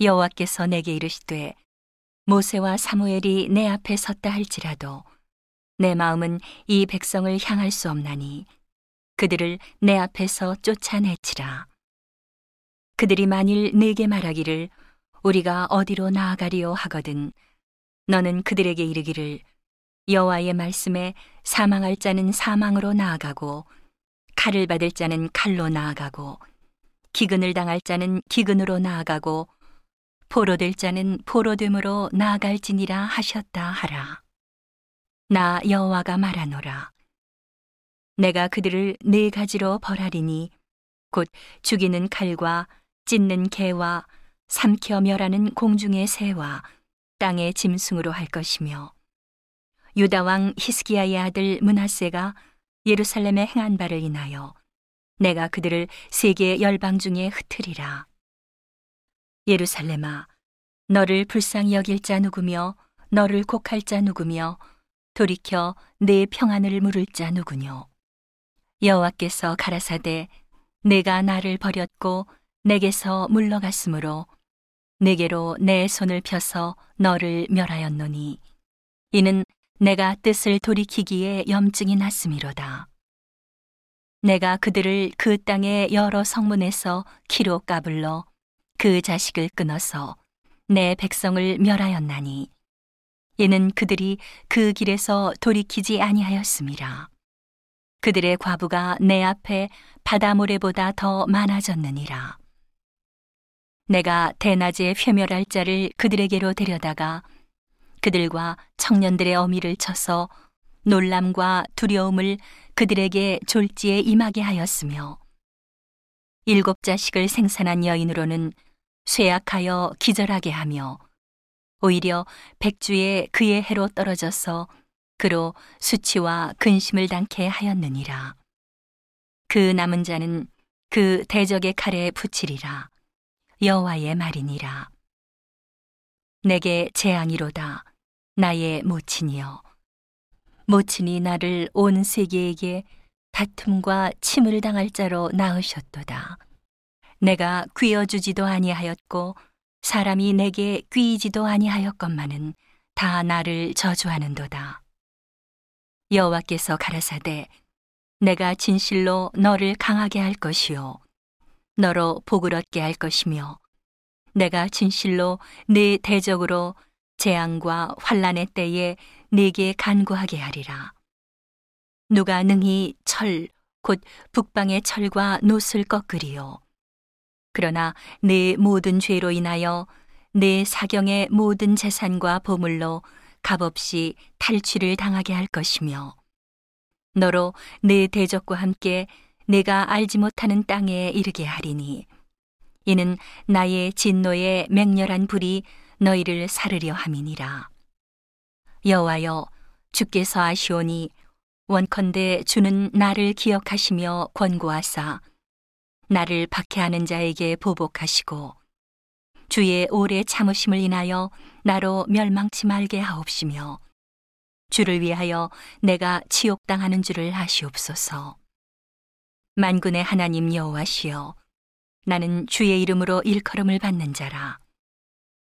여호와께서 내게 이르시되 모세와 사무엘이 내 앞에 섰다 할지라도 내 마음은 이 백성을 향할 수 없나니 그들을 내 앞에서 쫓아내치라. 그들이 만일 내게 말하기를 우리가 어디로 나아가리요 하거든 너는 그들에게 이르기를 여호와의 말씀에 사망할 자는 사망으로 나아가고 칼을 받을 자는 칼로 나아가고 기근을 당할 자는 기근으로 나아가고 포로될 자는 포로됨으로 나아갈지니라 하셨다 하라. 나 여호와가 말하노라. 내가 그들을 네 가지로 벌하리니 곧 죽이는 칼과 찢는 개와 삼켜 멸하는 공중의 새와 땅의 짐승으로 할 것이며 유다 왕 히스기야의 아들 문하세가 예루살렘에 행한 바를 인하여 내가 그들을 세계 열방 중에 흩으리라. 예루살렘아, 너를 불쌍히 여길 자 누구며 너를 곡할 자 누구며 돌이켜 내 평안을 물을 자 누구뇨. 여호와께서 가라사대 내가 나를 버렸고 내게서 물러갔으므로 내게로 내 손을 펴서 너를 멸하였노니 이는 내가 뜻을 돌이키기에 염증이 났음이로다. 내가 그들을 그 땅의 여러 성문에서 키로 까불러 그 자식을 끊어서 내 백성을 멸하였나니 이는 그들이 그 길에서 돌이키지 아니하였음이라. 그들의 과부가 내 앞에 바다 모래보다 더 많아졌느니라. 내가 대낮에 회멸할 자를 그들에게로 데려다가 그들과 청년들의 어미를 쳐서 놀람과 두려움을 그들에게 졸지에 임하게 하였으며 일곱 자식을 생산한 여인으로는 쇠약하여 기절하게 하며 오히려 백주에 그의 해로 떨어져서 그로 수치와 근심을 당케 하였느니라. 그 남은 자는 그 대적의 칼에 붙이리라. 여호와의 말이니라. 내게 재앙이로다. 나의 모친이여. 모친이 나를 온 세계에게 다툼과 침을 당할 자로 낳으셨도다. 내가 귀어주지도 아니하였고 사람이 내게 귀이지도 아니하였건만은 다 나를 저주하는도다. 여호와께서 가라사대 내가 진실로 너를 강하게 할 것이요 너로 복을 얻게 할 것이며 내가 진실로 네 대적으로 재앙과 환란의 때에 네게 간구하게 하리라. 누가 능히 철, 곧 북방의 철과 노을 꺾으리요. 그러나 내 모든 죄로 인하여 내 사경의 모든 재산과 보물로 값없이 탈취를 당하게 할 것이며 너로 내 대적과 함께 내가 알지 못하는 땅에 이르게 하리니 이는 나의 진노의 맹렬한 불이 너희를 사르려 함이니라. 여호와여 주께서 아시오니 원컨대 주는 나를 기억하시며 권고하사 나를 박해하는 자에게 보복하시고 주의 오래 참으심을 인하여 나로 멸망치 말게 하옵시며 주를 위하여 내가 치욕당하는 줄을 아시옵소서. 만군의 하나님 여호와시여 나는 주의 이름으로 일컬음을 받는 자라.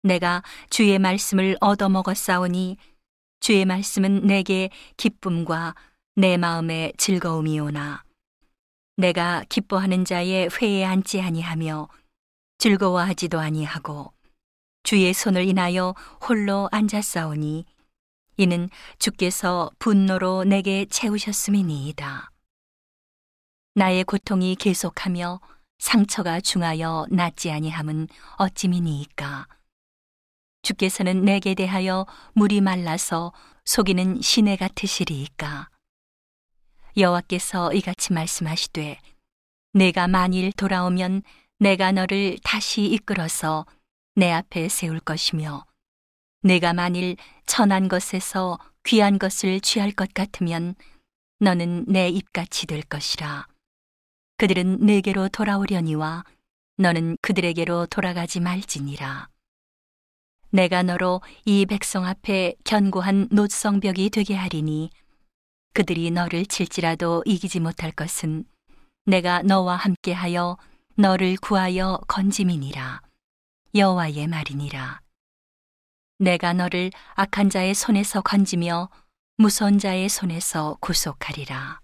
내가 주의 말씀을 얻어먹었사오니 주의 말씀은 내게 기쁨과 내 마음에 즐거움이오나 내가 기뻐하는 자의 회에 앉지 아니하며 즐거워하지도 아니하고 주의 손을 인하여 홀로 앉았사오니 이는 주께서 분노로 내게 채우셨음이니이다. 나의 고통이 계속하며 상처가 중하여 낫지 아니함은 어찌미니이까. 주께서는 내게 대하여 물이 말라서 속이는 시내 같으시리이까. 여호와께서 이같이 말씀하시되 내가 만일 돌아오면 내가 너를 다시 이끌어서 내 앞에 세울 것이며 내가 만일 천한 것에서 귀한 것을 취할 것 같으면 너는 내 입같이 될 것이라. 그들은 내게로 돌아오려니와 너는 그들에게로 돌아가지 말지니라. 내가 너로 이 백성 앞에 견고한 노성벽이 되게 하리니 그들이 너를 칠지라도 이기지 못할 것은 내가 너와 함께하여 너를 구하여 건짐이니라. 여호와의 말이니라. 내가 너를 악한 자의 손에서 건지며 무서운 자의 손에서 구속하리라.